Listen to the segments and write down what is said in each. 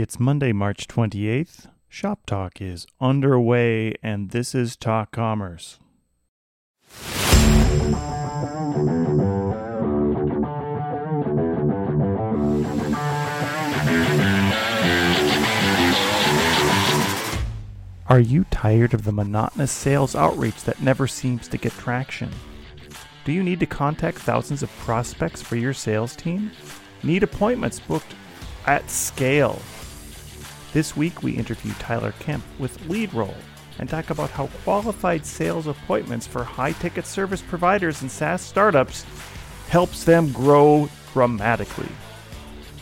It's Monday, March 28th. Shop Talk is underway, and this is Talk Commerce. Are you tired of the monotonous sales outreach that never seems to get traction? Do you need to contact thousands of prospects for your sales team? Need appointments booked at scale? This week we interview Tyler Kemp with LeadRoll and talk about how qualified sales appointments for high ticket service providers and SaaS startups helps them grow dramatically.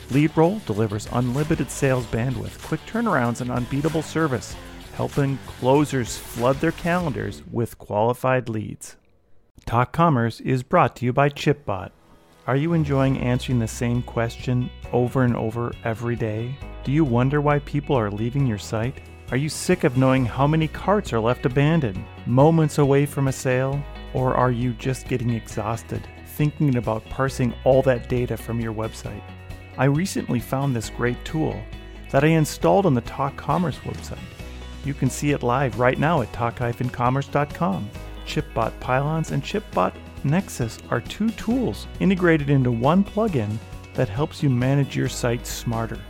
LeadRoll delivers unlimited sales bandwidth, quick turnarounds, and unbeatable service helping closers flood their calendars with qualified leads. Talk Commerce is brought to you by ChipBot. Are you enjoying answering the same question over and over every day? Do you wonder why people are leaving your site? Are you sick of knowing how many carts are left abandoned, moments away from a sale? Or are you just getting exhausted thinking about parsing all that data from your website? I recently found this great tool that I installed on the Talk Commerce website. You can see it live right now at talk-commerce.com. ChipBot Pylons and ChipBot Nexus are two tools integrated into one plugin that helps you manage your site smarter.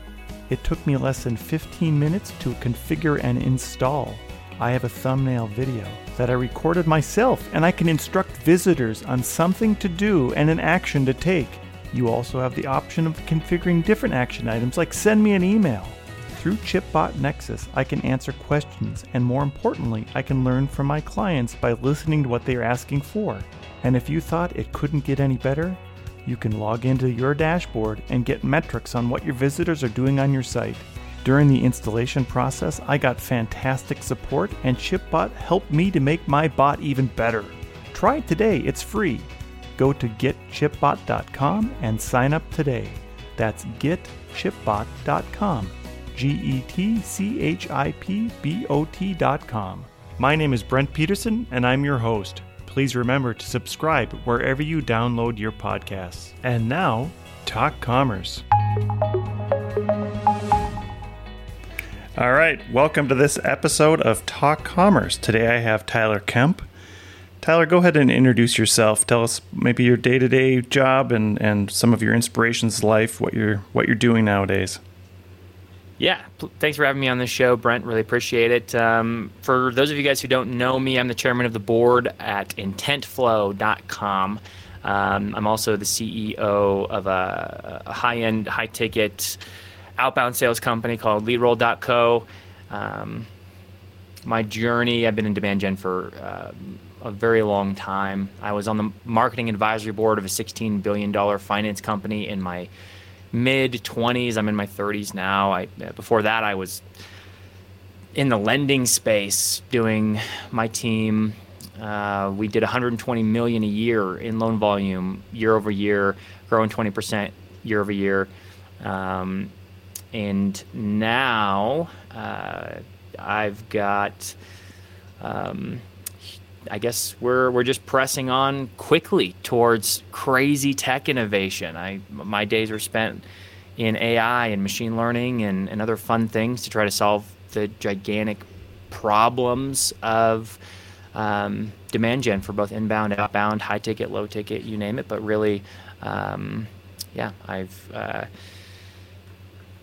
It took me less than 15 minutes to configure and install. I have a thumbnail video that I recorded myself, and I can instruct visitors on something to do and an action to take. You also have the option of configuring different action items like send me an email. Through ChipBot Nexus, I can answer questions, and more importantly, I can learn from my clients by listening to what they are asking for. And if you thought it couldn't get any better, you can log into your dashboard and get metrics on what your visitors are doing on your site. During the installation process, I got fantastic support, and ChipBot helped me to make my bot even better. Try it today, it's free. Go to getchipbot.com and sign up today. That's getchipbot.com. G E T C H I P B O T.com. My name is Brent Peterson, and I'm your host. Please remember to subscribe wherever you download your podcasts. And now, Talk Commerce. All right, welcome to this episode of Talk Commerce. Today I have Tyler Kemp. Tyler, go ahead and introduce yourself. Tell us maybe your day-to-day job and, and some of your inspirations, life, what you're what you're doing nowadays. Yeah, thanks for having me on this show, Brent. Really appreciate it. Um, for those of you guys who don't know me, I'm the chairman of the board at intentflow.com. Um, I'm also the CEO of a, a high end, high ticket outbound sales company called leadroll.co. Um, my journey, I've been in demand gen for uh, a very long time. I was on the marketing advisory board of a $16 billion finance company in my mid 20s. I'm in my 30s now. I before that I was in the lending space doing my team. Uh, we did 120 million a year in loan volume year over year, growing 20 percent year over year. Um, and now uh, I've got. Um, I guess we're we're just pressing on quickly towards crazy tech innovation. I my days are spent in AI and machine learning and, and other fun things to try to solve the gigantic problems of um, demand gen for both inbound, outbound, high ticket, low ticket, you name it. But really, um, yeah, I've uh,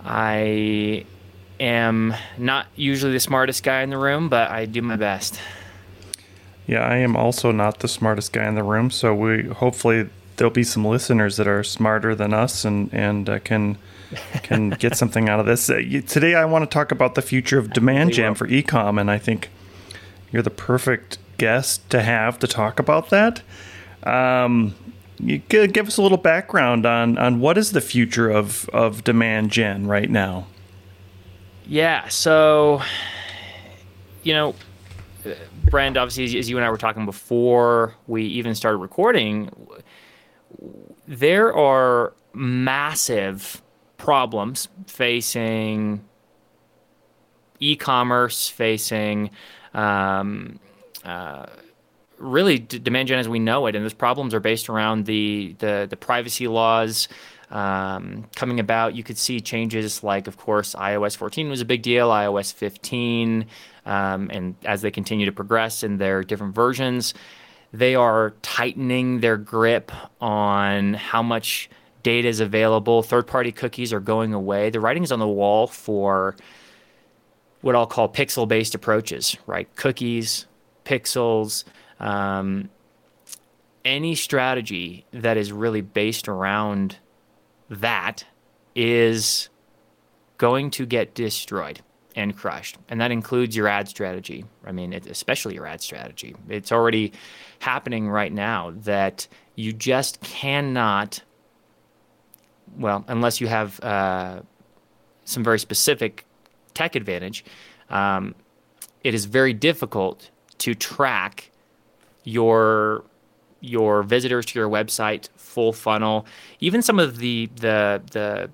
I am not usually the smartest guy in the room, but I do my best. Yeah, I am also not the smartest guy in the room, so we hopefully there'll be some listeners that are smarter than us and and uh, can can get something out of this. Uh, you, today, I want to talk about the future of demand gen for ecom, and I think you're the perfect guest to have to talk about that. Um, you could give us a little background on on what is the future of of demand gen right now. Yeah, so you know Brent, obviously, as you and I were talking before we even started recording, there are massive problems facing e-commerce, facing um, uh, really demand gen as we know it, and those problems are based around the the, the privacy laws. um, coming about. You could see changes like, of course, iOS 14 was a big deal, iOS 15, um, and as they continue to progress in their different versions, they are tightening their grip on how much data is available. Third party cookies are going away. The writing's on the wall for what I'll call pixel based approaches, right? Cookies, pixels, um, any strategy that is really based around that is going to get destroyed and crushed. And that includes your ad strategy. I mean, it, especially your ad strategy. It's already happening right now that you just cannot, well, unless you have uh, some very specific tech advantage, um, it is very difficult to track your your visitors to your website full funnel even some of the the the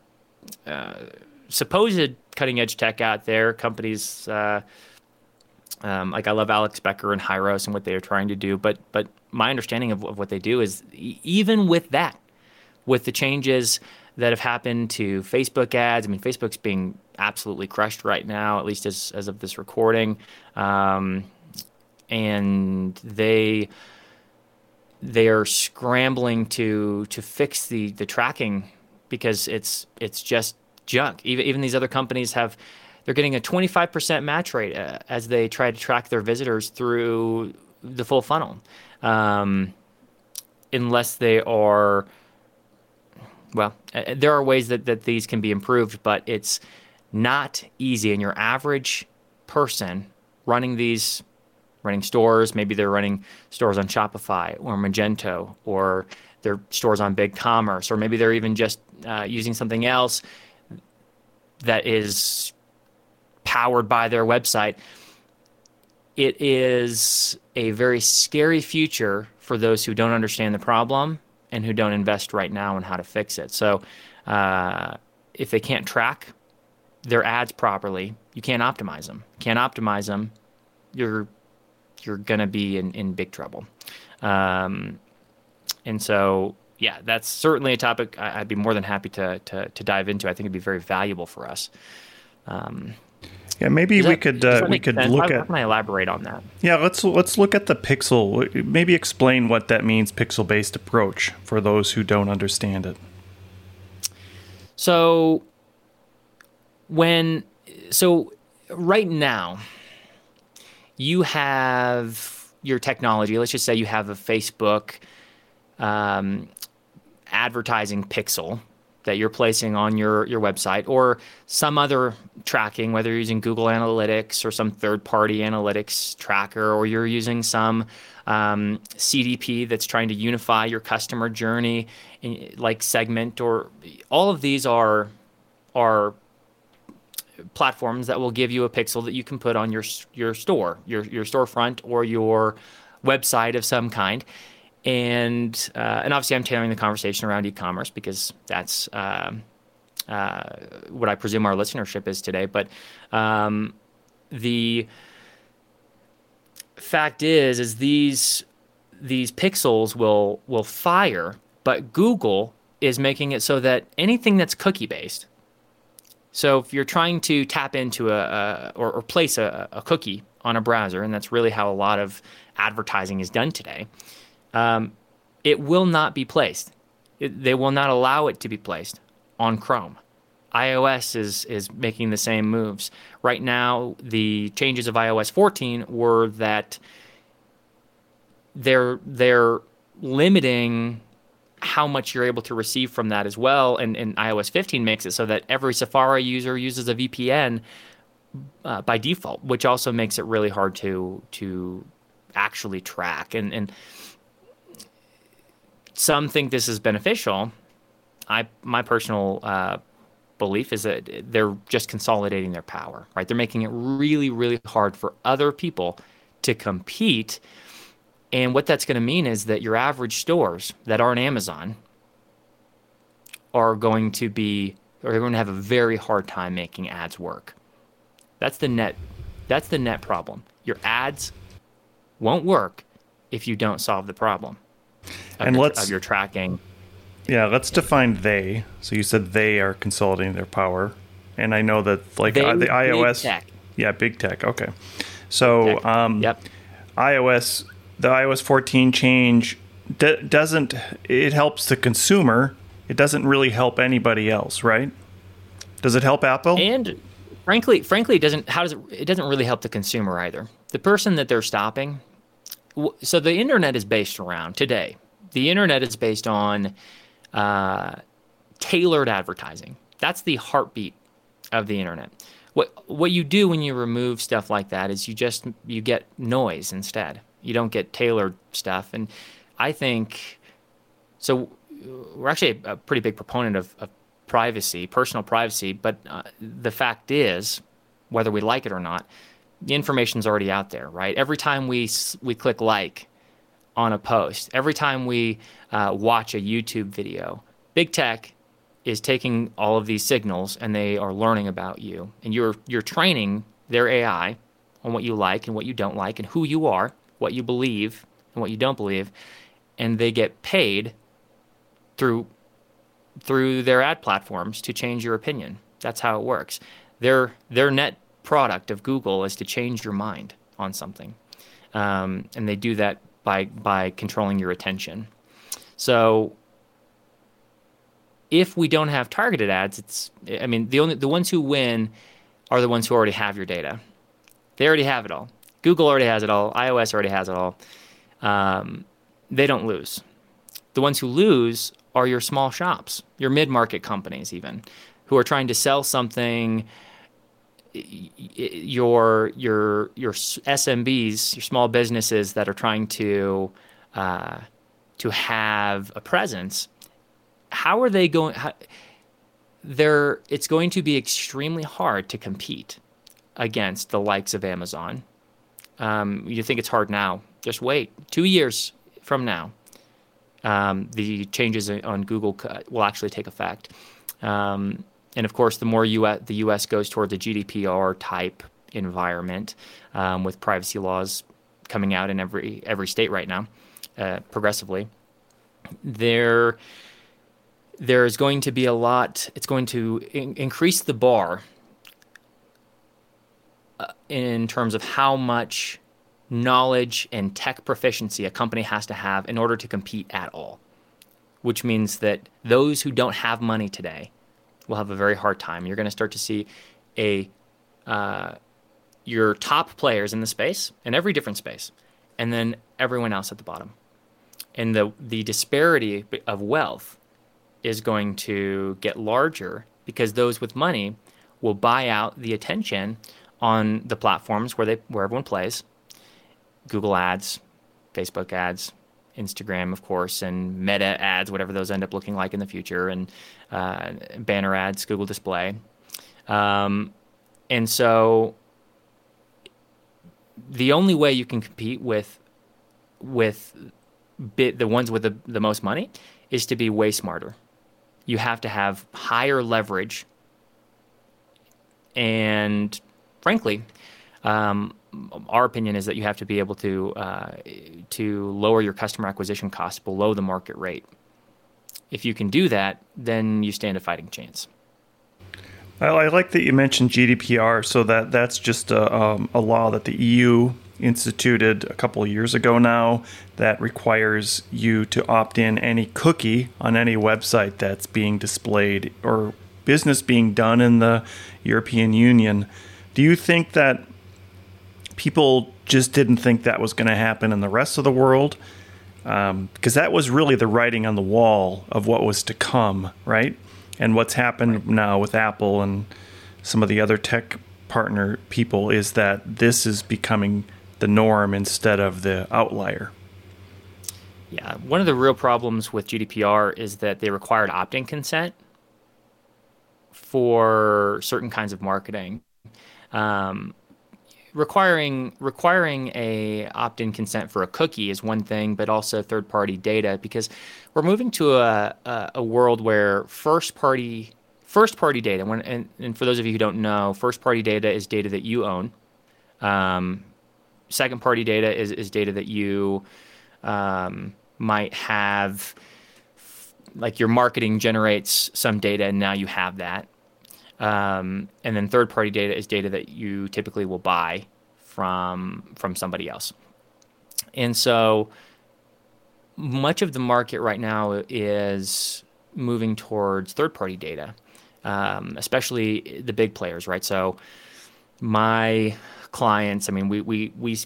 uh, supposed cutting edge tech out there companies uh, um, like I love Alex Becker and Hyros and what they are trying to do, but but my understanding of, of what they do is even with that, with the changes that have happened to Facebook ads. I mean, Facebook's being absolutely crushed right now, at least as as of this recording, um, and they they are scrambling to to fix the the tracking because it's it's just junk. Even even these other companies have they're getting a 25% match rate uh, as they try to track their visitors through the full funnel, um, unless they are. Well, uh, there are ways that, that these can be improved, but it's not easy. And your average person running these running stores. Maybe they're running stores on Shopify or Magento, or their stores on BigCommerce, or maybe they're even just uh, using something else that is powered by their website. It is a very scary future for those who don't understand the problem and who don't invest right now in how to fix it. So, uh, if they can't track their ads properly, you can't optimize them. Can't optimize them, you're you're gonna be in, in big trouble. Um, and so, yeah, that's certainly a topic I, would be more than happy to, to, to dive into. I think it'd be very valuable for us. Um, yeah, maybe we could uh, we could look how, at. How can I elaborate on that? Yeah, let's let's look at the pixel. Maybe explain what that means, pixel based approach, for those who don't understand it. So, when so right now, you have your technology. Let's just say you have a Facebook um, advertising pixel that you're placing on your, your website or some other tracking, whether you're using Google Analytics or some third party analytics tracker, or you're using some um, CDP that's trying to unify your customer journey, like Segment, or all of these are, are platforms that will give you a pixel that you can put on your your store, your your storefront or your website of some kind. And uh, and obviously, I'm tailoring the conversation around e-commerce because that's uh, uh, what I presume our listenership is today. But um, the fact is, is these these pixels will will fire, but Google is making it so that anything that's cookie based so if you're trying to tap into a, a or, or, place a, a, cookie on a browser, and that's really how a lot of advertising is done today, um, it will not be placed. It, they will not allow it to be placed on Chrome. iOS is is making the same moves right now. The changes of iOS 14 were that they're they're limiting how much you're able to receive from that as well. And, and iOS 15 makes it so that every Safari user uses a VPN uh, by default, which also makes it really hard to to actually track. And and some think this is beneficial. I my personal uh, belief is that they're just consolidating their power. Right, they're making it really really hard for other people to compete and what that's going to mean is that your average stores that aren't Amazon are going to be, or they're going to have a very hard time making ads work. That's the net. That's the net problem. Your ads won't work if you don't solve the problem and your, let's, of your tracking Yeah, let's define they. So you said they are consolidating their power, and I know that like They, uh, the iOS. tech. Yeah, big tech. Okay, so Tech. um, Yep. iOS, the iOS 14 change d- doesn't. It helps the consumer. It doesn't really help anybody else, right? Does it help Apple? And frankly, frankly, it doesn't. How does it? It doesn't really help the consumer either. The person that they're stopping. So the internet is based around today. The internet is based on uh, tailored advertising. That's the heartbeat of the internet. What what you do when you remove stuff like that is you just you get noise instead. You don't get tailored stuff. And I think so. We're actually a, a pretty big proponent of, of privacy, personal privacy. But uh, the fact is, whether we like it or not, the information's already out there, right? Every time we we click like on a post, every time we uh, watch a YouTube video, big tech is taking all of these signals and they are learning about you, and you're you're training their AI on what you like and what you don't like, and who you are, what you believe and what you don't believe, and they get paid through through their ad platforms to change your opinion. That's how it works. Their their net product of Google is to change your mind on something, um, and they do that by by controlling your attention. So if we don't have targeted ads, it's I mean the only the ones who win are the ones who already have your data. They already have it all. Google already has it all. iOS already has it all. Um, they don't lose. The ones who lose are your small shops, your mid-market companies, even who are trying to sell something. Your your your SMBs, your small businesses that are trying to uh, to have a presence. How are they going? How, they're it's going to be extremely hard to compete against the likes of Amazon. Um, you think it's hard now? Just wait. Two years from now, um, the changes on Google will actually take effect. Um, and of course, the more US, the U.S. goes towards a GDPR type environment um, with privacy laws coming out in every every state right now, uh, progressively, there there is going to be a lot. It's going to in- increase the bar uh, in terms of how much knowledge and tech proficiency a company has to have in order to compete at all. Which means that those who don't have money today will have a very hard time. You're going to start to see a uh, your top players in the space in every different space, and then everyone else at the bottom. And the the disparity of wealth is going to get larger because those with money will buy out the attention on the platforms where they where everyone plays Google ads, Facebook ads, Instagram, of course, and Meta ads, whatever those end up looking like in the future, and uh, banner ads, Google Display. Um, and so the only way you can compete with with bit, the ones with the, the most money is to be way smarter. You have to have higher leverage and frankly, um, our opinion is that you have to be able to uh, to lower your customer acquisition costs below the market rate. If you can do that, then you stand a fighting chance. I, I like that you mentioned GDPR. So that that's just a, um, a law that the EU instituted a couple of years ago now that requires you to opt in any cookie on any website that's being displayed or business being done in the European Union. Do you think that people just didn't think that was going to happen in the rest of the world? Because um, that was really the writing on the wall of what was to come, right? And what's happened now with Apple and some of the other tech partner people is that this is becoming the norm instead of the outlier. Yeah, one of the real problems with GDPR is that they required opt-in consent for certain kinds of marketing. Um, requiring requiring a opt-in consent for a cookie is one thing, but also third-party data because we're moving to a a, a world where first-party first-party data. When and, and, for those of you who don't know, first-party data is data that you own. Um, second-party data is is data that you um, might have like your marketing generates some data, and now you have that. Um, and then third party data is data that you typically will buy from from somebody else. And so much of the market right now is moving towards third party data, um, especially the big players, right? So my clients, I mean, we, we, we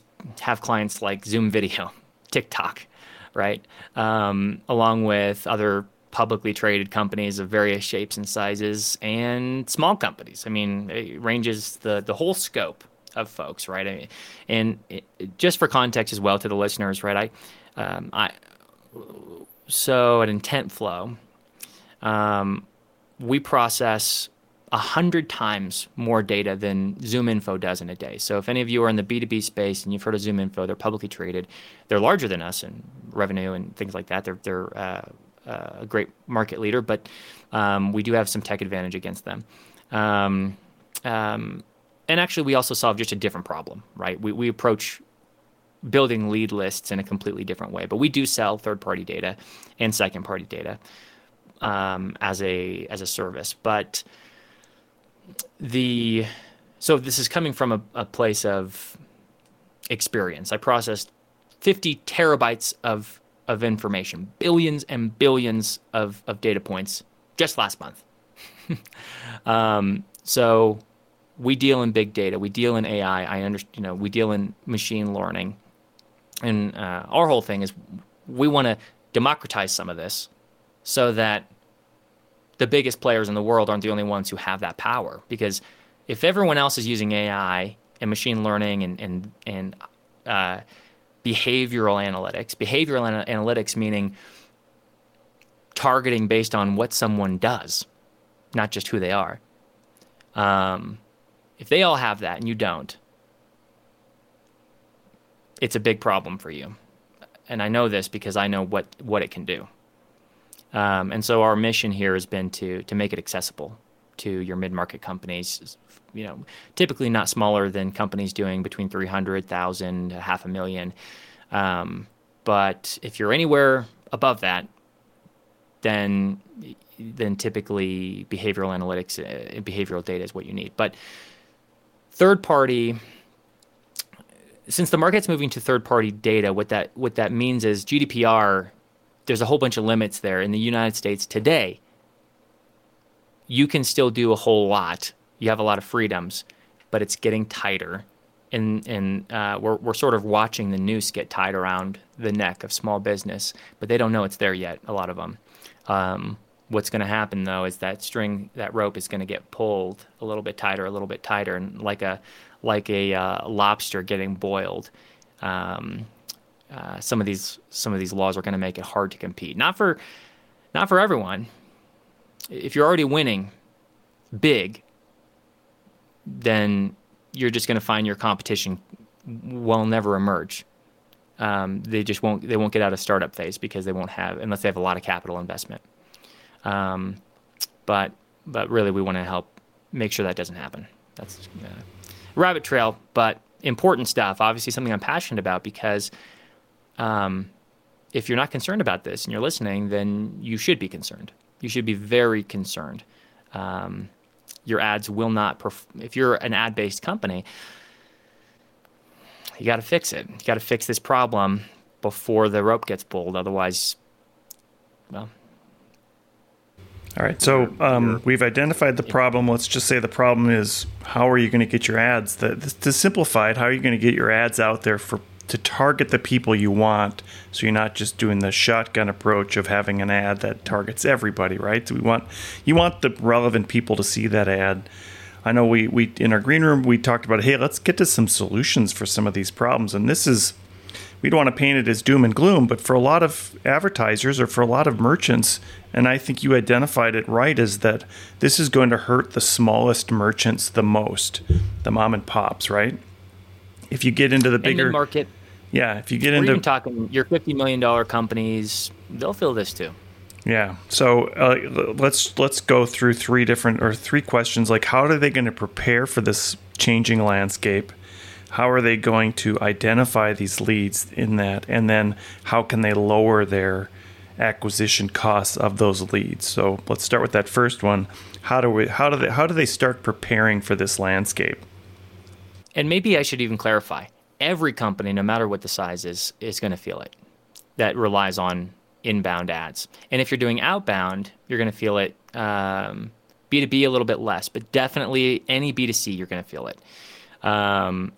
have clients like Zoom Video, TikTok, right? Um, along with other publicly traded companies of various shapes and sizes and small companies. I mean, it ranges the, the whole scope of folks, right? I mean, and it, just for context as well to the listeners, right? I, um, I, so at Intent Flow, um, we process a hundred times more data than ZoomInfo does in a day. So if any of you are in the B2B space and you've heard of ZoomInfo, they're publicly traded. They're larger than us in revenue and things like that. They're they're uh, a great market leader, but um, we do have some tech advantage against them. Um, um, and actually, we also solve just a different problem, right? We we approach building lead lists in a completely different way, but we do sell third-party data and second-party data um, as a as a service, but the so this is coming from a, a place of experience. I processed 50 terabytes of of information, billions and billions of, of data points just last month. um, so we deal in big data, we deal in AI. I understand, you know, we deal in machine learning, and uh, our whole thing is we want to democratize some of this so that the biggest players in the world aren't the only ones who have that power. Because if everyone else is using AI and machine learning and and and uh, behavioral analytics, behavioral ana- analytics meaning targeting based on what someone does, not just who they are. Um, if they all have that and you don't, it's a big problem for you. And I know this because I know what, what it can do. Um, and so our mission here has been to to make it accessible to your mid-market companies. You know, typically not smaller than companies doing between 300,000 to half a million. Um, but if you're anywhere above that, then then typically behavioral analytics, uh, behavioral data is what you need. But third party, since the market's moving to third party data, what that what that means is GDPR there's a whole bunch of limits there in the United States today. You can still do a whole lot. You have a lot of freedoms, but it's getting tighter. And, and uh, we're, we're sort of watching the noose get tied around the neck of small business, but they don't know it's there yet, a lot of them. Um, what's going to happen though is that string, that rope is going to get pulled a little bit tighter, a little bit tighter, and like a like a uh, lobster getting boiled. Um, uh, some of these some of these laws are going to make it hard to compete. Not for not for everyone. If you're already winning big, then you're just going to find your competition will never emerge. Um, they just won't they won't get out of startup phase because they won't have unless they have a lot of capital investment. Um, but but really, we want to help make sure that doesn't happen. That's uh, rabbit trail, but important stuff. Obviously, something I'm passionate about because um, if you're not concerned about this and you're listening, then you should be concerned. You should be very concerned. Um, your ads will not, perf- if you're an ad based company, you got to fix it. You got to fix this problem before the rope gets pulled. Otherwise, well. All right. So um, we've identified the problem. Let's just say the problem is how are you going to get your ads? To simplify it, how are you going to get your ads out there for to target the people you want so you're not just doing the shotgun approach of having an ad that targets everybody right? So we want you want the relevant people to see that ad. I know we, we in our green room we talked about hey let's get to some solutions for some of these problems and this is we don't want to paint it as doom and gloom but for a lot of advertisers or for a lot of merchants and i think you identified it right is that this is going to hurt the smallest merchants the most the mom and pops right if you get into the bigger market, yeah, if you get We're into talking your fifty million dollar companies, they'll feel this too. Yeah. So uh, let's let's go through three different or three questions. Like, how are they going to prepare for this changing landscape? How are they going to identify these leads in that? And then how can they lower their acquisition costs of those leads. So let's start with that first one. How do we how do they how do they start preparing for this landscape? And maybe I should even clarify. Every company, no matter what the size is, is going to feel it. That relies on inbound ads. And if you're doing outbound, you're going to feel it. Um, B2B a little bit less, but definitely any B2C, you're going to feel it. Um,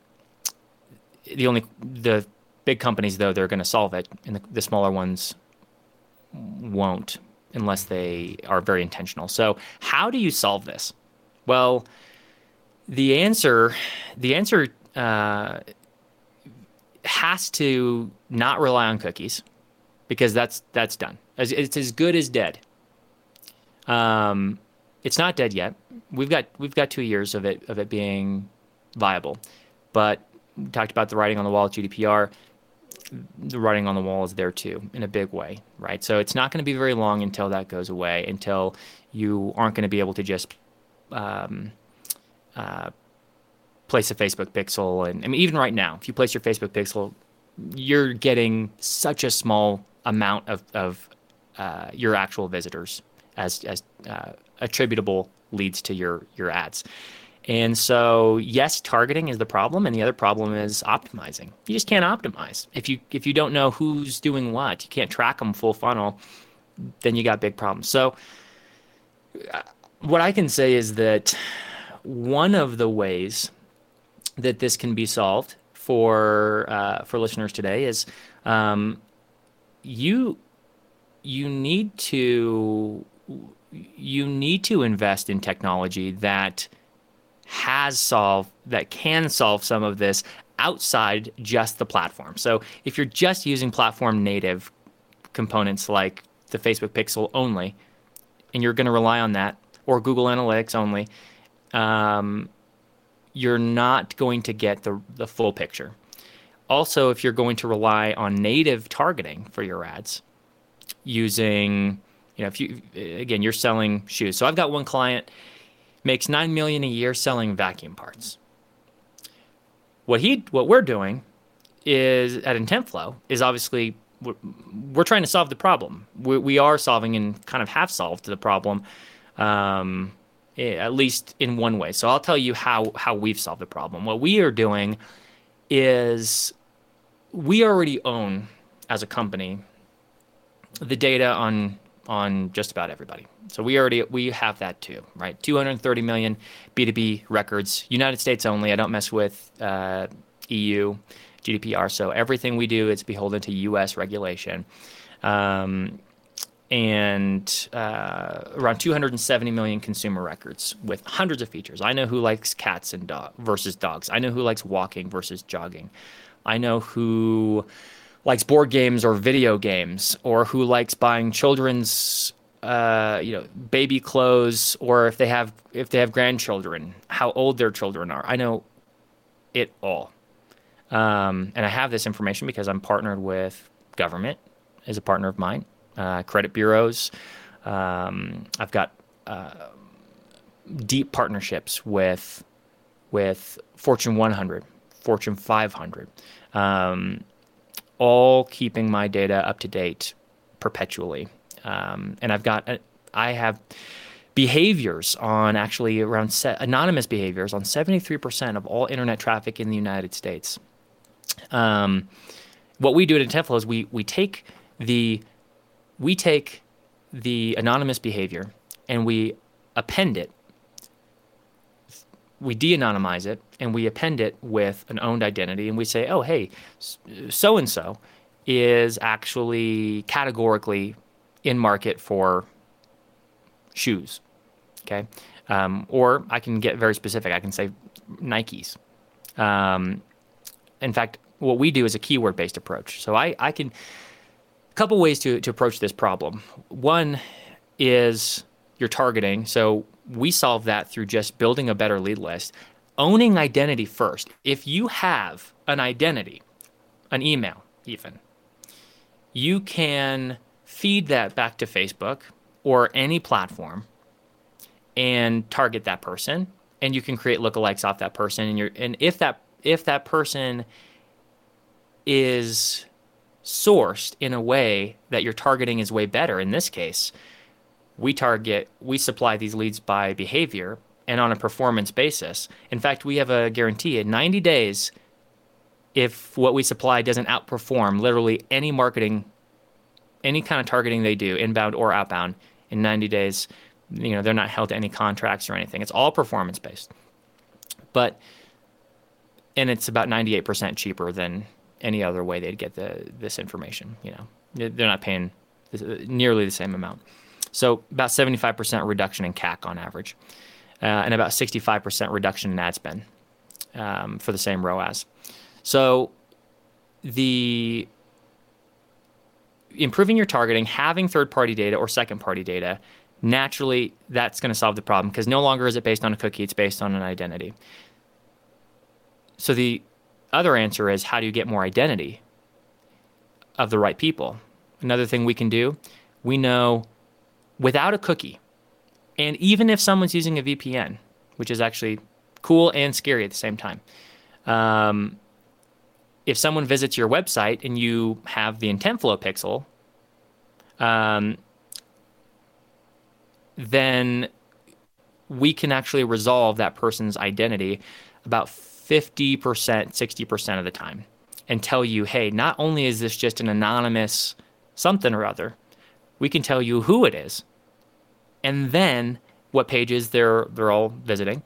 the only the big companies though they're going to solve it, and the, the smaller ones won't unless they are very intentional. So, how do you solve this? Well, the answer, the answer uh, has to not rely on cookies because that's that's done. It's as good as dead. Um, it's not dead yet. We've got we've got two years of it of it being viable, but we talked about the writing on the wall at GDPR. The writing on the wall is there too in a big way, right? So it's not going to be very long until that goes away, until you aren't going to be able to just um, uh, place a Facebook pixel. And I mean, even right now, if you place your Facebook pixel, you're getting such a small amount of, of uh, your actual visitors as, as uh, attributable leads to your, your ads. And so, yes, targeting is the problem, and the other problem is optimizing. You just can't optimize if you if you don't know who's doing what. You can't track them full funnel. Then you got big problems. So, uh, what I can say is that one of the ways that this can be solved for uh, for listeners today is um, you you need to you need to invest in technology that has solved that can solve some of this outside just the platform. So if you're just using platform native components like the Facebook Pixel only, and you're going to rely on that, or Google Analytics only, um, you're not going to get the, the full picture. Also, if you're going to rely on native targeting for your ads, using, you know, if you, again, you're selling shoes. So I've got one client makes 9 million a year selling vacuum parts. What he what we're doing is at Intentflow is obviously we're, we're trying to solve the problem. We, we, are solving and kind of have solved the problem, um, at least in one way. So I'll tell you how how we've solved the problem. What we are doing is we already own as a company the data on on just about everybody. So we already we have that too, right? 230 million B2B records, United States only. I don't mess with uh, EU GDPR. So everything we do is beholden to U.S. regulation. Um, and uh, around 270 million consumer records with hundreds of features. I know who likes cats and dog versus dogs. I know who likes walking versus jogging. I know who likes board games or video games, or who likes buying children's uh, you know baby clothes, or if they have if they have grandchildren, how old their children are. I know it all, um, and I have this information because I'm partnered with government as a partner of mine, uh, credit bureaus. Um, I've got uh, deep partnerships with with Fortune 100, Fortune 500. Um, all keeping my data up to date perpetually. Um, and I've got, uh, I have behaviors on actually around se- anonymous behaviors on 73% of all internet traffic in the United States. Um, what we do at Intentflow is we, we take the, we take the anonymous behavior and we append it. We de-anonymize it and we append it with an owned identity and we say oh hey so and so is actually categorically in market for shoes okay? Um, or i can get very specific. I can say nikes. Um, in fact what we do is a keyword based approach. So i, I can couple ways to, to approach this problem one is your targeting so we solve that through just building a better lead list, owning identity first. If you have an identity, an email, even, you can feed that back to Facebook or any platform and target that person and you can create lookalikes off that person and you're and if that if that person is sourced in a way that your targeting is way better. In this case, we target, we supply these leads by behavior and on a performance basis. In fact, we have a guarantee in 90 days, if what we supply doesn't outperform literally any marketing, any kind of targeting they do, inbound or outbound, in 90 days, you know, they're not held to any contracts or anything. It's all performance based. But, and it's about 98% cheaper than any other way they'd get the this information. You know, they're not paying nearly the same amount. So about 75% reduction in CAC on average, uh, and about 65% reduction in ad spend um, for the same ROAS. So the improving your targeting, having third-party data or second-party data, naturally that's going to solve the problem because no longer is it based on a cookie; it's based on an identity. So the other answer is how do you get more identity of the right people? Another thing we can do, we know without a cookie, and even if someone's using a VPN, which is actually cool and scary at the same time. Um, if someone visits your website and you have the intent flow pixel, um, then we can actually resolve that person's identity about 50%, 60% of the time and tell you, hey, not only is this just an anonymous something or other, we can tell you who it is and then what pages they're they're all visiting.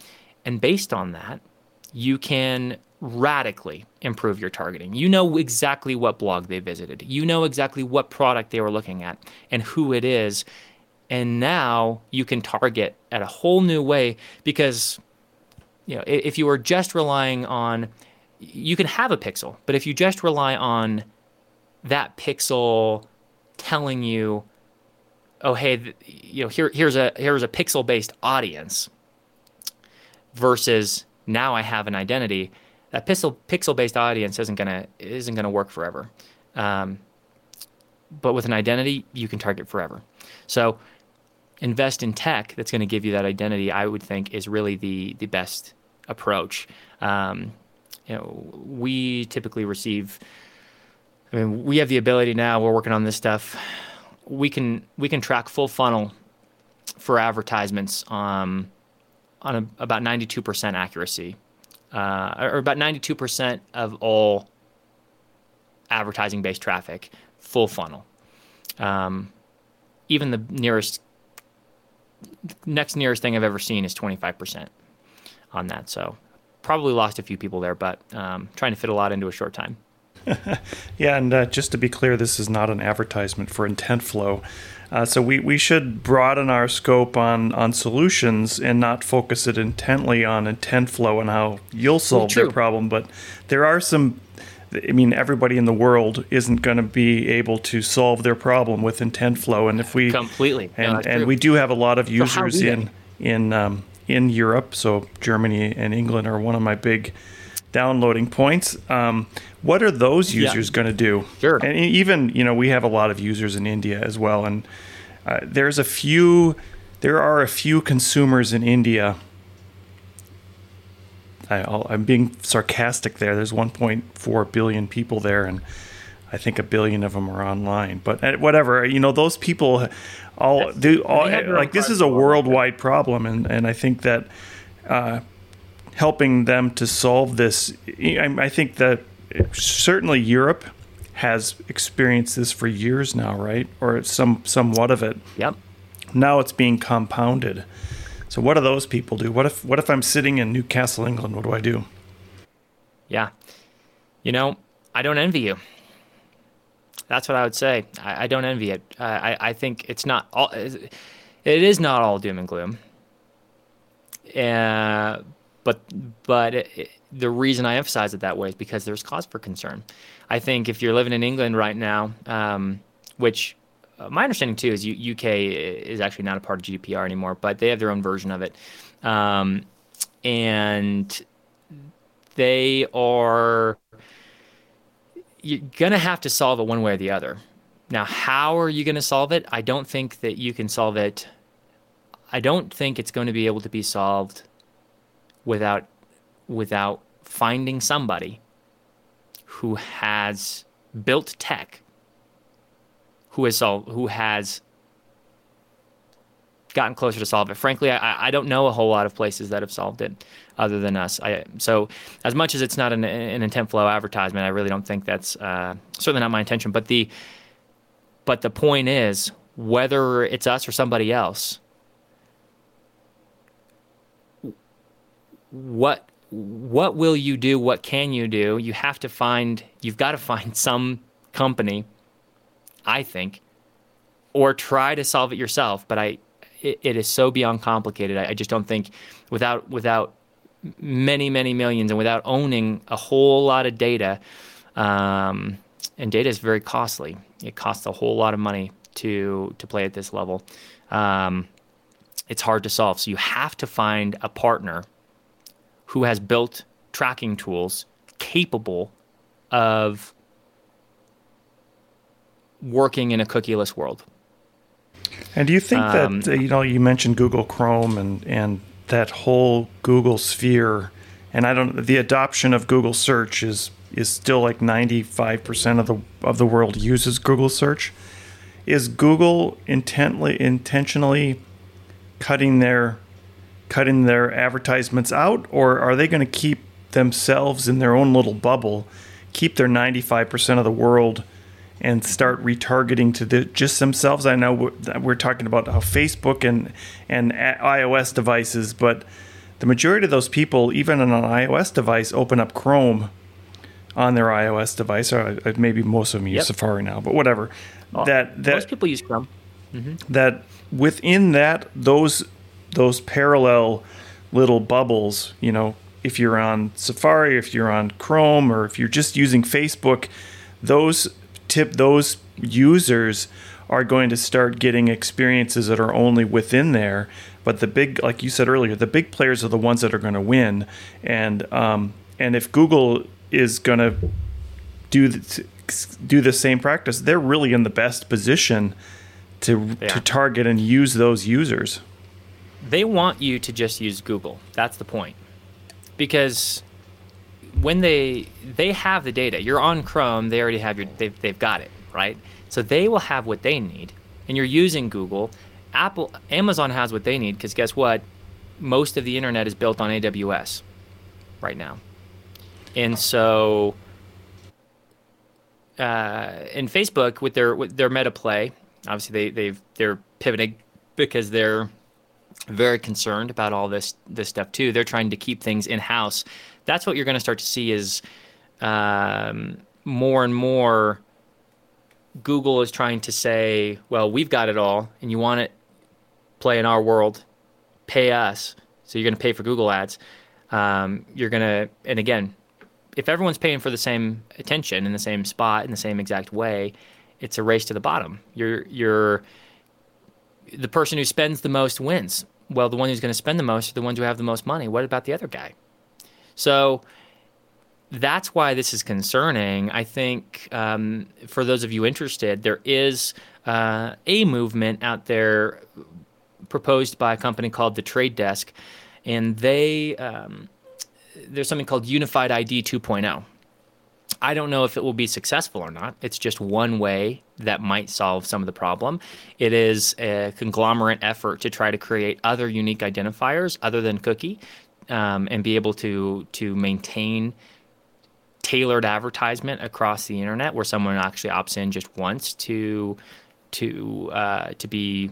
And based on that, you can radically improve your targeting. You know exactly what blog they visited. You know exactly what product they were looking at and who it is. And now you can target at a whole new way because you know, if you are just relying on, you can have a pixel, but if you just rely on that pixel telling you, oh hey, you know, here here's a here's a pixel based audience versus now I have an identity. That pixel pixel based audience isn't gonna isn't gonna work forever. Um, but with an identity, you can target forever. So invest in tech that's going to give you that identity. I would think is really the the best approach. Um, you know, we typically receive. I mean, we have the ability now. We're working on this stuff. We can we can track full funnel for advertisements um, on a, about 92% accuracy, uh, or about 92% of all advertising-based traffic, full funnel. Um, even the nearest next nearest thing I've ever seen is 25% on that. So probably lost a few people there, but um, trying to fit a lot into a short time. yeah, and uh, just to be clear, this is not an advertisement for Intent Flow. Uh, so we, we should broaden our scope on, on solutions and not focus it intently on intent flow and how you'll solve well, their problem. But there are some I mean, everybody in the world isn't going to be able to solve their problem with intent flow, and if we completely and no, and we do have a lot of users in in um, in Europe. So Germany and England are one of my big downloading points. Um, what are those users yeah. going to do? Sure. And even you know we have a lot of users in India as well, and uh, there's a few. There are a few consumers in India. I, am being sarcastic there. There's 1.4 billion people there, and I think a billion of them are online. But uh, whatever, you know, those people all do all, like this is a worldwide problem, and and I think that uh, helping them to solve this, I, I think that certainly Europe has experienced this for years now, right? Or some somewhat of it. Yep. Now it's being compounded. So what do those people do? What if what if I'm sitting in Newcastle, England? What do I do? Yeah. You know, I don't envy you. That's what I would say. I, I don't envy it. I, I think it's not all. It is not all doom and gloom. Uh, but but it, the reason I emphasize it that way is because there's cause for concern. I think if you're living in England right now, um, which uh, my understanding too is U- UK is actually not a part of GDPR anymore, but they have their own version of it, um, and they are you're going to have to solve it one way or the other. Now, how are you going to solve it? I don't think that you can solve it. I don't think it's going to be able to be solved without without finding somebody who has built tech who has solved, who has gotten closer to solve it. Frankly, I, I don't know a whole lot of places that have solved it other than us. I, so as much as it's not an, an intent flow advertisement, I really don't think that's uh, certainly not my intention. But the but the point is, whether it's us or somebody else, what what will you do? What can you do? You have to find. You've got to find some company. I think, or try to solve it yourself. But I, it, it is so beyond complicated. I, I just don't think without without many many millions and without owning a whole lot of data, um, and data is very costly. It costs a whole lot of money to to play at this level. Um, it's hard to solve. So you have to find a partner who has built tracking tools capable of working in a cookieless world. And do you think um, that you know you mentioned Google Chrome and and that whole Google sphere, and I don't the adoption of Google search is is still like 95% of the of the world uses Google search. Is Google intently intentionally cutting their cutting their advertisements out or are they going to keep themselves in their own little bubble, keep their 95% of the world and start retargeting to the, just themselves. I know we're, we're talking about how Facebook and and iOS devices, but the majority of those people, even on an iOS device, open up Chrome on their iOS device, or uh, maybe most of them use yep. Safari now, but whatever. Oh, that that most people use Chrome. Mm-hmm. That within that those those parallel little bubbles, you know, if you're on Safari, if you're on Chrome, or if you're just using Facebook, those tip those users are going to start getting experiences that are only within there. But the big, like you said earlier, the big players are the ones that are going to win. And um, and if Google is going to do the, do the same practice, they're really in the best position to yeah. to target and use those users. They want you to just use Google. That's the point. Because when they they have the data. You're on Chrome. They already have your. They've they've got it right. So they will have what they need, and you're using Google. Apple, Amazon has what they need because guess what? Most of the internet is built on AWS right now, and so. Uh, and Facebook with their with their Meta Play, obviously they they've they're pivoting because they're very concerned about all this this stuff too. They're trying to keep things in house that's what you're going to start to see is um, more and more Google is trying to say, well, we've got it all, and you want it play in our world, pay us. So you're going to pay for Google ads. Um, you're going to, and again, if everyone's paying for the same attention in the same spot in the same exact way, it's a race to the bottom. You're you're the person who spends the most wins. Well, the one who's going to spend the most are the ones who have the most money. What about the other guy? So that's why this is concerning. I think um, for those of you interested, there is uh, a movement out there proposed by a company called the Trade Desk, and they um, there's something called Unified ID 2.0. I don't know if it will be successful or not. It's just one way that might solve some of the problem. It is a conglomerate effort to try to create other unique identifiers other than cookie um, and be able to to maintain tailored advertisement across the internet where someone actually opts in just once to to uh, to be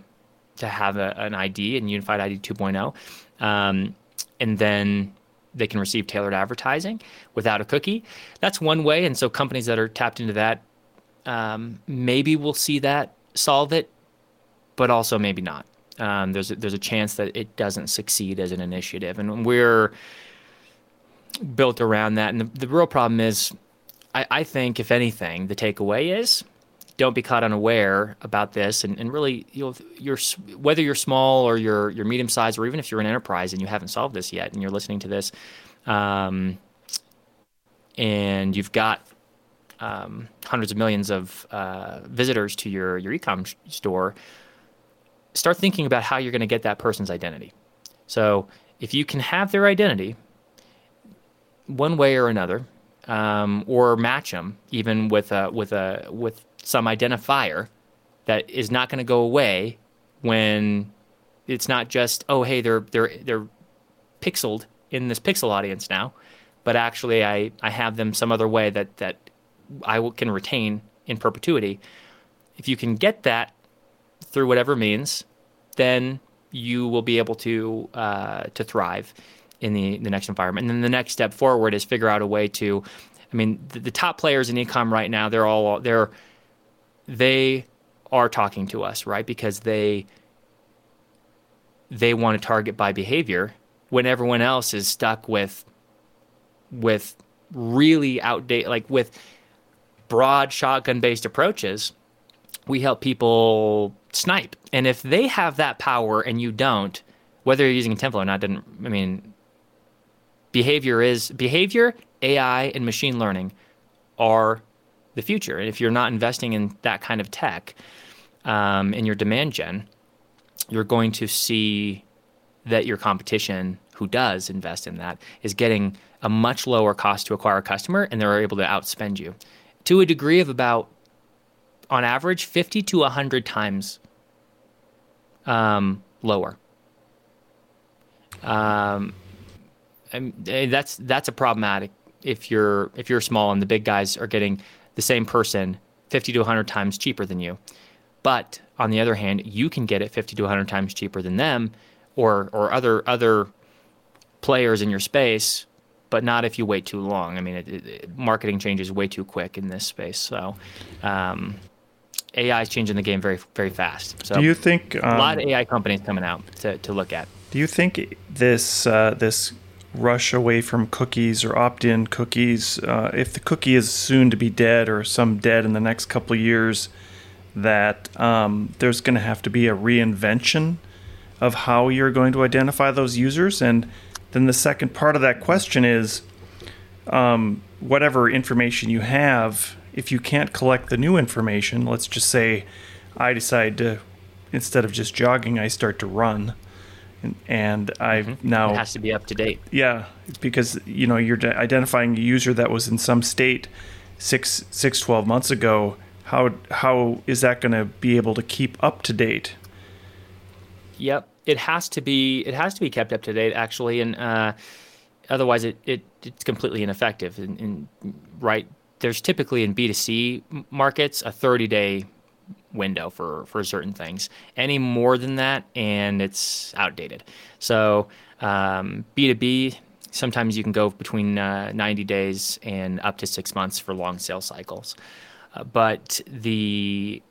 to have a, an ID and unified ID 2.0, um, and then they can receive tailored advertising without a cookie. That's one way, and so companies that are tapped into that um, maybe will see that solve it, but also maybe not um, there's a, there's a chance that it doesn't succeed as an initiative, and we're built around that. And the, the real problem is, I, I, think if anything, the takeaway is don't be caught unaware about this, and, and really, you know, you're whether you're small or you're you're medium sized, or even if you're an enterprise and you haven't solved this yet, and you're listening to this, um, and you've got um, hundreds of millions of uh, visitors to your your e-com store start thinking about how you're going to get that person's identity. So if you can have their identity one way or another, um, or match them even with a with a with some identifier, that is not going to go away when it's not just oh hey they're they're they're pixeled in this pixel audience now, but actually I I have them some other way that that I can retain in perpetuity. If you can get that through whatever means, then you will be able to uh, to thrive in the the next environment. And then the next step forward is figure out a way to. I mean, the, the top players in ecom right now, they're all they're they are talking to us, right? Because they they want to target by behavior when everyone else is stuck with with really outdated like with broad shotgun based approaches we help people snipe. And if they have that power and you don't whether you're using Intentflow or not didn't i mean behavior is behavior ai and machine learning are the future. And if you're not investing in that kind of tech um, in your demand gen you're going to see that your competition who does invest in that is getting a much lower cost to acquire a customer and they're able to outspend you. To a degree of about on average 50 to 100 times um, lower um, and that's that's a problematic if you're if you're small and the big guys are getting the same person 50 to 100 times cheaper than you but on the other hand, you can get it 50 to 100 times cheaper than them or or other other players in your space, but not if you wait too long. I mean, it, it, marketing changes way too quick in this space. So, um, AI is changing the game very very fast. So, do you think um, a lot of AI companies coming out to, to look at? Do you think this uh, this rush away from cookies or opt-in cookies, uh, if the cookie is soon to be dead or some dead in the next couple of years? that um, there's going to have to be a reinvention of how you're going to identify those users. And then the second part of that question is um, whatever information you have, if you can't collect the new information, let's just say I decide to, instead of just jogging, I start to run. And, and I mm-hmm. now it has to be up to date. Yeah, because you know you're identifying a user that was in some state six, six, 12 months ago how how is that going to be able to keep up to date? Yep, it has to be it has to be kept up to date actually, and uh, otherwise it, it it's completely ineffective. And, and right, there's typically in B2C markets a 30 day window for for certain things. Any more than that, and it's outdated. So um, B2B sometimes you can go between uh, 90 days and up to six months for long sales cycles. Uh, but the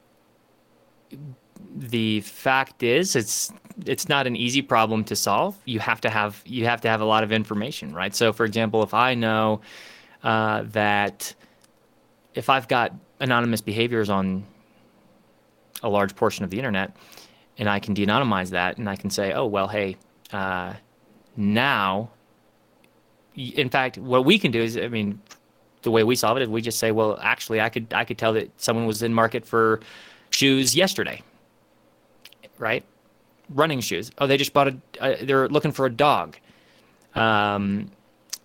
the fact is it's it's not an easy problem to solve you have to have you have to have a lot of information right so for example if i know uh, that if i've got anonymous behaviors on a large portion of the internet and i can de-anonymize that and i can say oh well hey uh, now in fact what we can do is i mean the way we solve it is we just say, well, actually, I could I could tell that someone was in market for shoes yesterday, right? Running shoes. Oh, they just bought a. Uh, they're looking for a dog, um,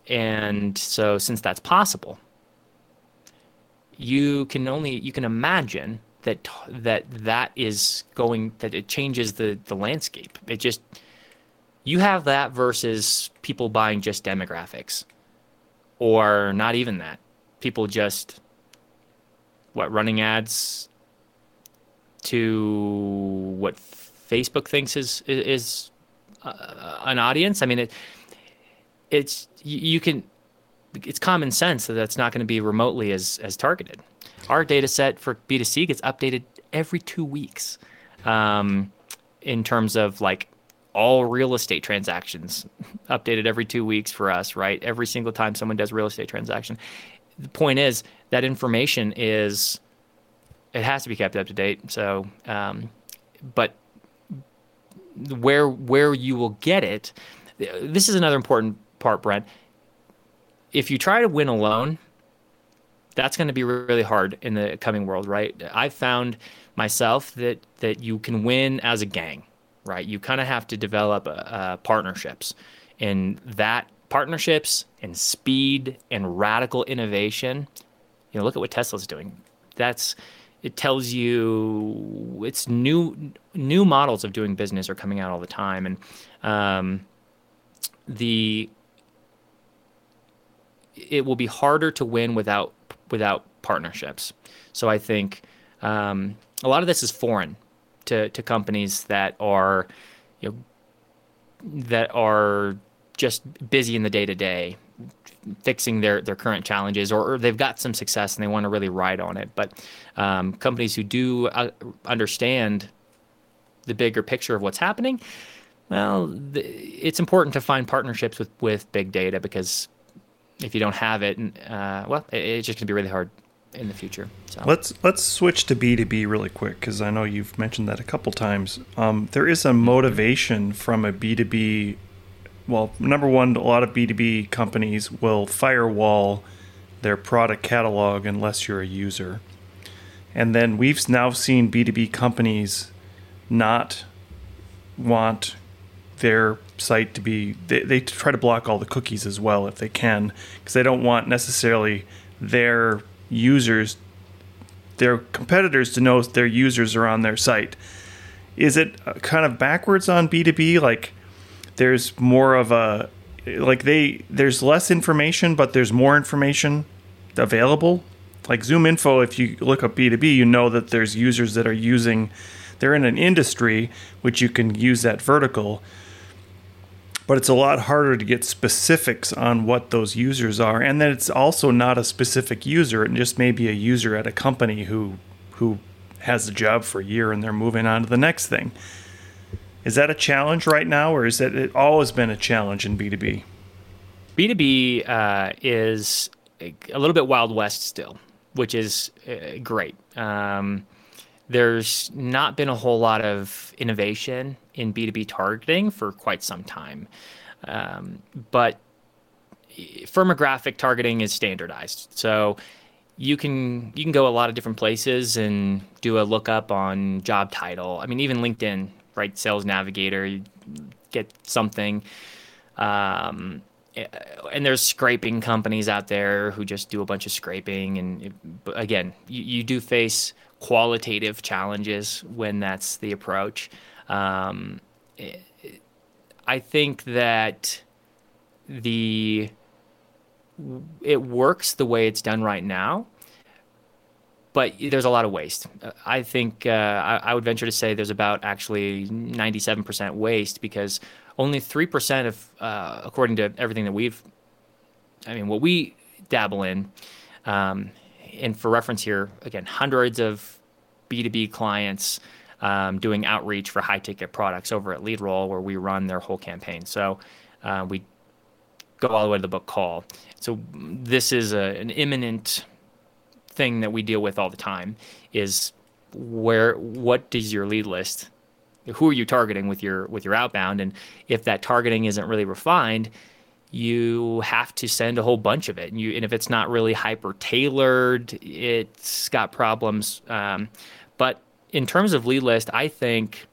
and so since that's possible, you can only you can imagine that that that is going that it changes the the landscape. It just you have that versus people buying just demographics or not even that people just what running ads to what Facebook thinks is is uh, an audience. I mean, it it's you can it's common sense that that's not going to be remotely as as targeted. Our data set for B2C gets updated every two weeks um, in terms of like all real estate transactions updated every two weeks for us, right? Every single time someone does real estate transaction the point is that information is it has to be kept up to date. So, um, but where where you will get it, this is another important part, Brent. If you try to win alone, that's going to be really hard in the coming world, right? I've found myself that that you can win as a gang, right? You kind of have to develop uh, uh, partnerships, and that partnerships and speed and radical innovation. You know, look at what Tesla's doing. That's it tells you it's new new models of doing business are coming out all the time, and um, the it will be harder to win without without partnerships. So I think um, a lot of this is foreign to, to companies that are you know that are just busy in the day to day fixing their, their current challenges or, or, they've got some success and they want to really ride on it. But um, companies who do uh, understand the bigger picture of what's happening, well, it's important to find partnerships with, with big data because if you don't have it, uh, well, it, it's just going to be really hard in the future. So. Let's let's switch to B two B really quick because I know you've mentioned that a couple times. Um, there is a motivation from a B two B. Well, number one, a lot of B two B companies will firewall their product catalog unless you're a user, and then we've now seen B two B companies not want their site to be they, they try to block all the cookies as well if they can because they don't want necessarily their users their competitors to know their users are on their site. Is it uh, kind of backwards on b2b like there's more of a like they there's less information but there's more information available. Like ZoomInfo if you look up b2b you know that there's users that are using they're in an industry which you can use that vertical but it's a lot harder to get specifics on what those users are. And then it's also not a specific user. It just may be a user at a company who who has a job for a year and they're moving on to the next thing. Is that a challenge right now or is that it always been a challenge in b2b b2b uh, is a little bit wild west still which is uh, great. Um, there's not been a whole lot of innovation in B2B targeting for quite some time. Um, but firmographic targeting is standardized. So you can you can go a lot of different places and do a lookup on job title. I mean, even LinkedIn, right? Sales Navigator, you get something. Um, and there's scraping companies out there who just do a bunch of scraping. And again, you, you do face qualitative challenges when that's the approach. Um, I think that the it works the way it's done right now, but there's a lot of waste. I think uh, I, I, would venture to say there's about actually 97% waste because only 3% of, uh, according to everything that we've, I mean, what we dabble in, um, and for reference here, again, hundreds of B2B clients um, doing outreach for high ticket products over at LeadRoll, where we run their whole campaign. So uh, we go all the way to the book call. So this is a, an imminent thing that we deal with all the time is where what does your lead list who are you targeting with your with your outbound and if that targeting isn't really refined you have to send a whole bunch of it and you and if it's not really hyper tailored it's got problems um, but in terms of lead list, I think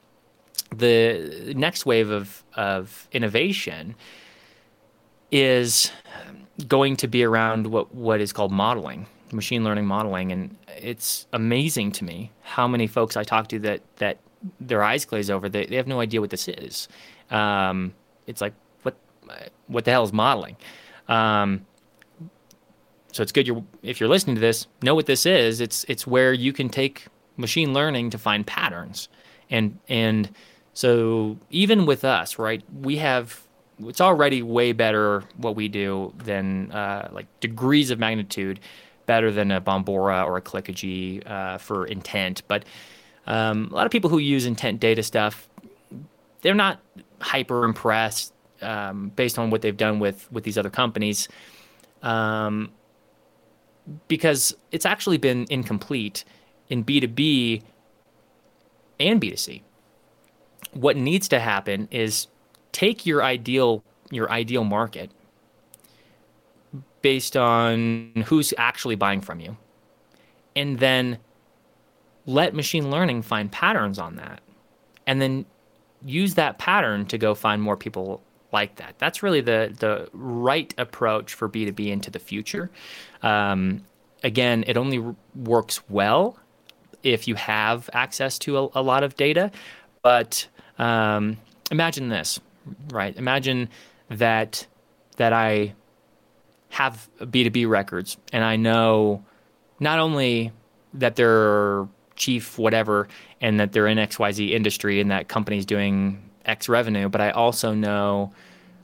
the next wave of, of innovation is going to be around what, what is called modeling, machine learning modeling. And it's amazing to me how many folks I talk to that, that their eyes glaze over. They, they have no idea what this is. Um, it's like, what, the hell is modeling? Um, so it's good you're, if you're listening to this, know what this is. It's, it's where you can take machine learning to find patterns. And and so even with us, right, we have it's already way better what we do than uh, like degrees of magnitude better than a Bombora or a Clickagy uh, for intent. But um, a lot of people who use intent data stuff, they're not hyper impressed um, based on what they've done with with these other companies, um, because it's actually been incomplete in B2B and B2C. What needs to happen is take your ideal your ideal market based on who's actually buying from you and then let machine learning find patterns on that and then use that pattern to go find more people like that that's really the the right approach for b2b into the future um, again it only works well if you have access to a, a lot of data. But um, imagine this, right? Imagine that that I have B2B records and I know not only that they're chief whatever and that they're in XYZ industry and that company's doing X revenue, but I also know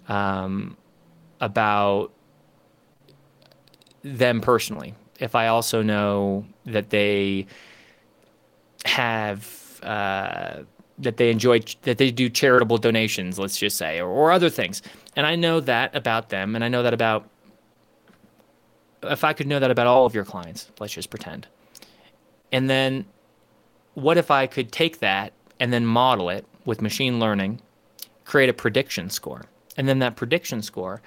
um, about them personally. If I also know that they have uh, that they enjoy that they do charitable donations, let's just say, or, or other things, and I know that about them, and I know that about if I could know that about all of your clients, let's just pretend. And then what if I could take that and then model it with machine learning, create a prediction score, and then that prediction score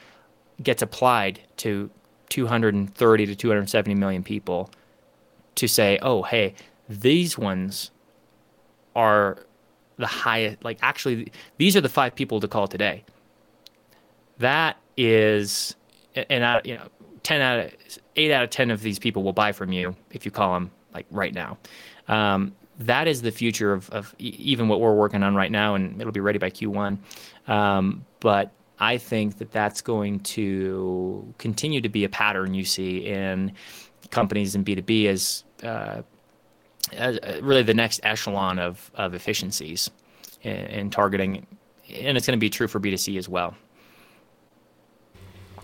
gets applied to 230 to 270 million people to say, oh, hey, these ones are the highest, like actually, these are the five people to call today. That is, and I, you know, 10 out of, eight out of 10 of these people will buy from you if you call them like right now. Um, that is the future of, of even what we're working on right now, and it'll be ready by Q1. Um, but I think that that's going to continue to be a pattern you see in companies in B2B as, uh, as uh, really the next echelon of, of efficiencies in targeting. And it's going to be true for B2C as well.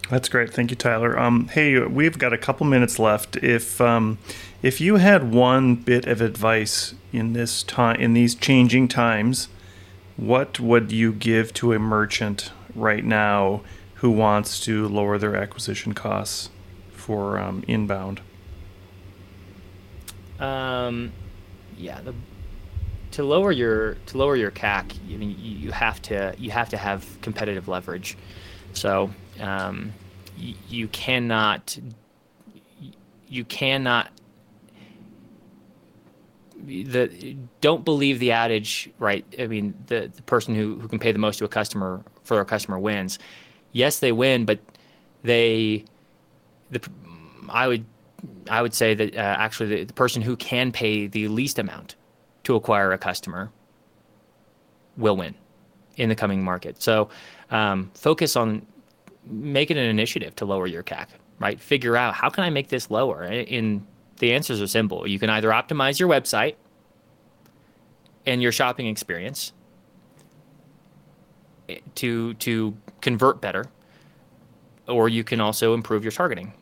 That's great. Thank you, Tyler. Um, hey, we've got a couple minutes left. If um, if you had one bit of advice in this time in these changing times, what would you give to a merchant right now who wants to lower their acquisition costs for um, inbound? Um, yeah, the, to lower your to lower your CAC, I mean, you, you have to you have to have competitive leverage. So um, y- you cannot you cannot the don't believe the adage right i mean the, the person who, who can pay the most to a customer for a customer wins yes they win but they the i would i would say that uh, actually the, the person who can pay the least amount to acquire a customer will win in the coming market so um, focus on make it an initiative to lower your CAC, right? Figure out how can I make this lower? And the answers are simple. You can either optimize your website and your shopping experience to to convert better, or you can also improve your targeting,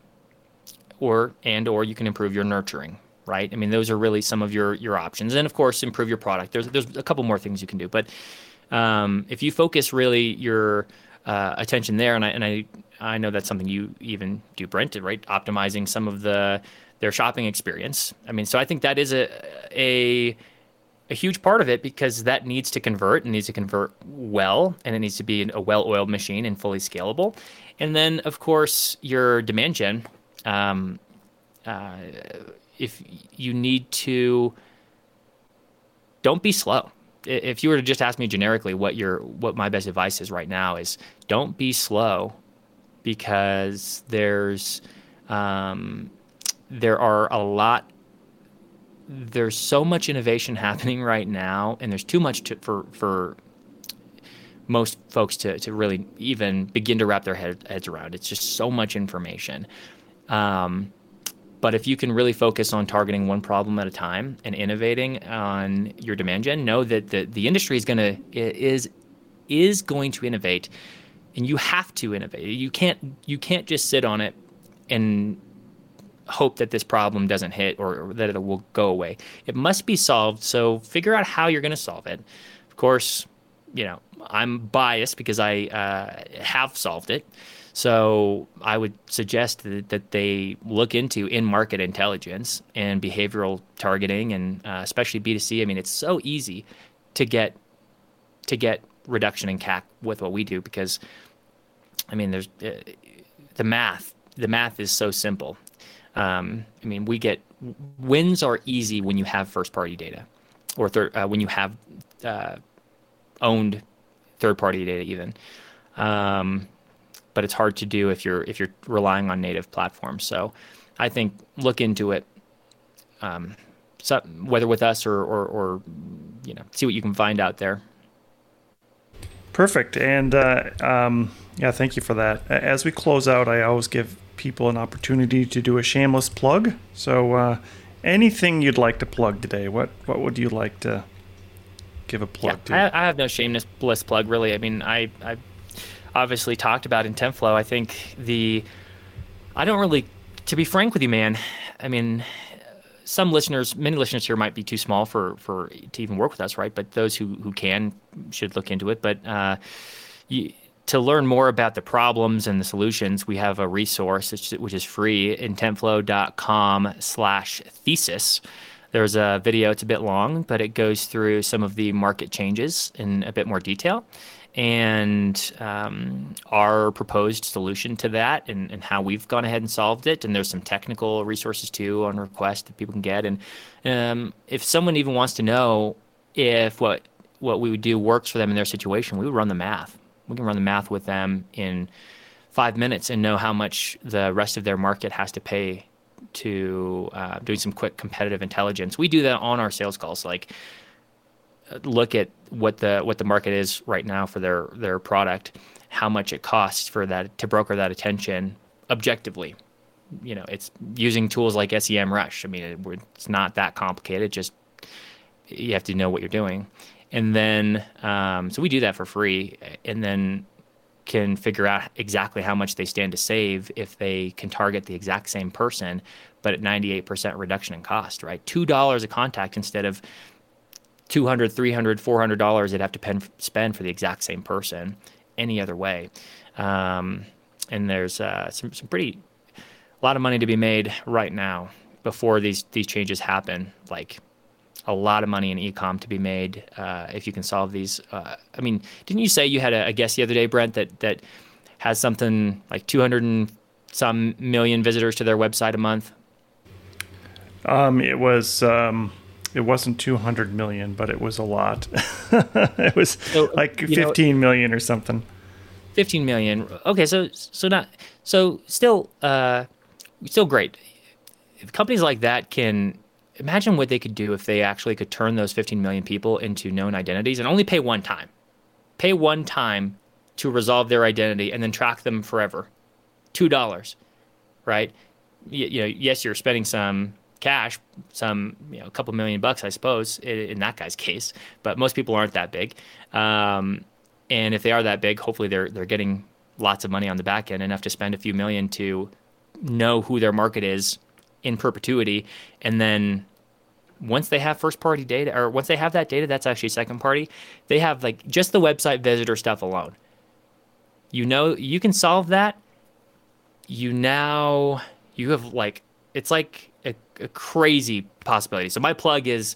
or and or you can improve your nurturing. Right. I mean, those are really some of your your options, and of course, improve your product. There's there's a couple more things you can do, but um, if you focus really your uh, attention there. And I and I I know that's something you even do, Brent, right? Optimizing some of the their shopping experience. I mean, so I think that is a a a huge part of it because that needs to convert and needs to convert well and it needs to be a well-oiled machine and fully scalable. And then of course your demand gen. Um, uh, if you need to don't be slow. If you were to just ask me generically what your what my best advice is right now is don't be slow because there's um, there are a lot there's so much innovation happening right now and there's too much to, for for most folks to, to really even begin to wrap their head, heads around it's just so much information um, but if you can really focus on targeting one problem at a time and innovating on your demand gen, know that the, the industry is gonna is is going to innovate, and you have to innovate. You can't you can't just sit on it and hope that this problem doesn't hit or, or that it will go away. It must be solved. So figure out how you're going to solve it. Of course, you know I'm biased because I uh, have solved it. So I would suggest that, that they look into in-market intelligence and behavioral targeting, and uh, especially B2C. I mean, it's so easy to get to get reduction in CAC with what we do because, I mean, there's uh, the math. The math is so simple. Um, I mean, we get wins are easy when you have first-party data, or uh, when you have uh, owned third-party data, even. Um, but it's hard to do if you're if you're relying on native platforms. So I think look into it. Um, whether with us or, or, or you know see what you can find out there. Perfect. And uh, um, yeah, thank you for that. As we close out, I always give people an opportunity to do a shameless plug. So, uh, anything you'd like to plug today? What What would you like to give a plug yeah, to? I, I have no shameless plug really. I mean, I I obviously talked about intent flow. I think the I don't really, to be frank with you, man. I mean, some listeners, many listeners here might be too small for for to even work with us, right? But those who who can should look into it. But uh, you, to learn more about the problems and the solutions, we have a resource which is free, intentflow.com slash thesis. There's a video, it's a bit long, but it goes through some of the market changes in a bit more detail and um, our proposed solution to that and, and how we've gone ahead and solved it. And there's some technical resources too on request that people can get. And um, if someone even wants to know if what what we would do works for them in their situation, we would run the math. We can run the math with them in five minutes and know how much the rest of their market has to pay to uh, doing some quick competitive intelligence. We do that on our sales calls. Like look at what the what the market is right now for their their product, how much it costs for that to broker that attention objectively. You know, it's using tools like SEMrush. I mean, it, it's not that complicated. Just you have to know what you're doing, and then um, so we do that for free, and then can figure out exactly how much they stand to save if they can target the exact same person, but at 98% reduction in cost. Right, two dollars a contact instead of 200 300 400 dollars they'd have to pen, spend for the exact same person any other way um, and there's uh, some, some pretty a lot of money to be made right now before these these changes happen like a lot of money in ecom to be made uh, if you can solve these uh, i mean didn't you say you had a, a guest the other day brent that that has something like 200 and some million visitors to their website a month um, it was um, it wasn't 200 million, but it was a lot. it was so, like fifteen know, million or something. 15 million. Okay, so so not so still uh still great. If companies like that can imagine what they could do if they actually could turn those 15 million people into known identities and only pay one time. Pay one time to resolve their identity and then track them forever. $2, right? You, you know, yes, you're spending some cash, some you know a couple million bucks, I suppose, in, in that guy's case. But most people aren't that big, um, and if they are that big, hopefully they're they're getting lots of money on the back end, enough to spend a few million to know who their market is in perpetuity, and then once they have first party data or once they have that data that's actually second party they have like just the website visitor stuff alone. You know you can solve that. You now you have like it's like a, a crazy possibility. So my plug is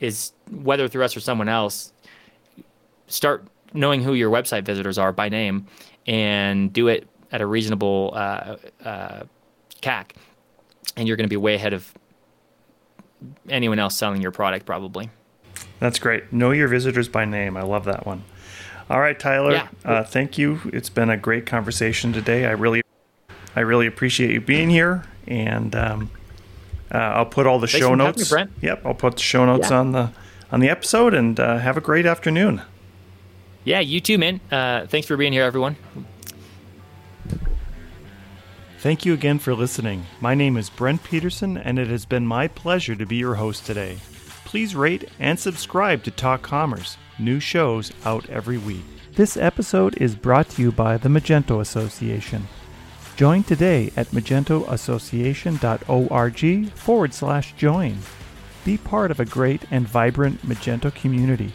is whether through us or someone else, start knowing who your website visitors are by name and do it at a reasonable uh, uh, CAC, and you're going to be way ahead of anyone else selling your product probably. That's great. Know your visitors by name. I love that one. All right, Tyler. Yeah. Uh, thank you. It's been a great conversation today. I really, I really appreciate you being here, and um, uh, I'll put all the Thanks show notes. Me, yep, I'll put the show notes yeah. on the on the episode, and uh, have a great afternoon. Yeah, you too, man. Uh, thanks for being here, everyone. Thank you again for listening. My name is Brent Peterson, and it has been my pleasure to be your host today. Please rate and subscribe to Talk Commerce. New shows out every week. This episode is brought to you by the Magento Association. Join today at magentoassociation.org forward slash join. Be part of a great and vibrant Magento community.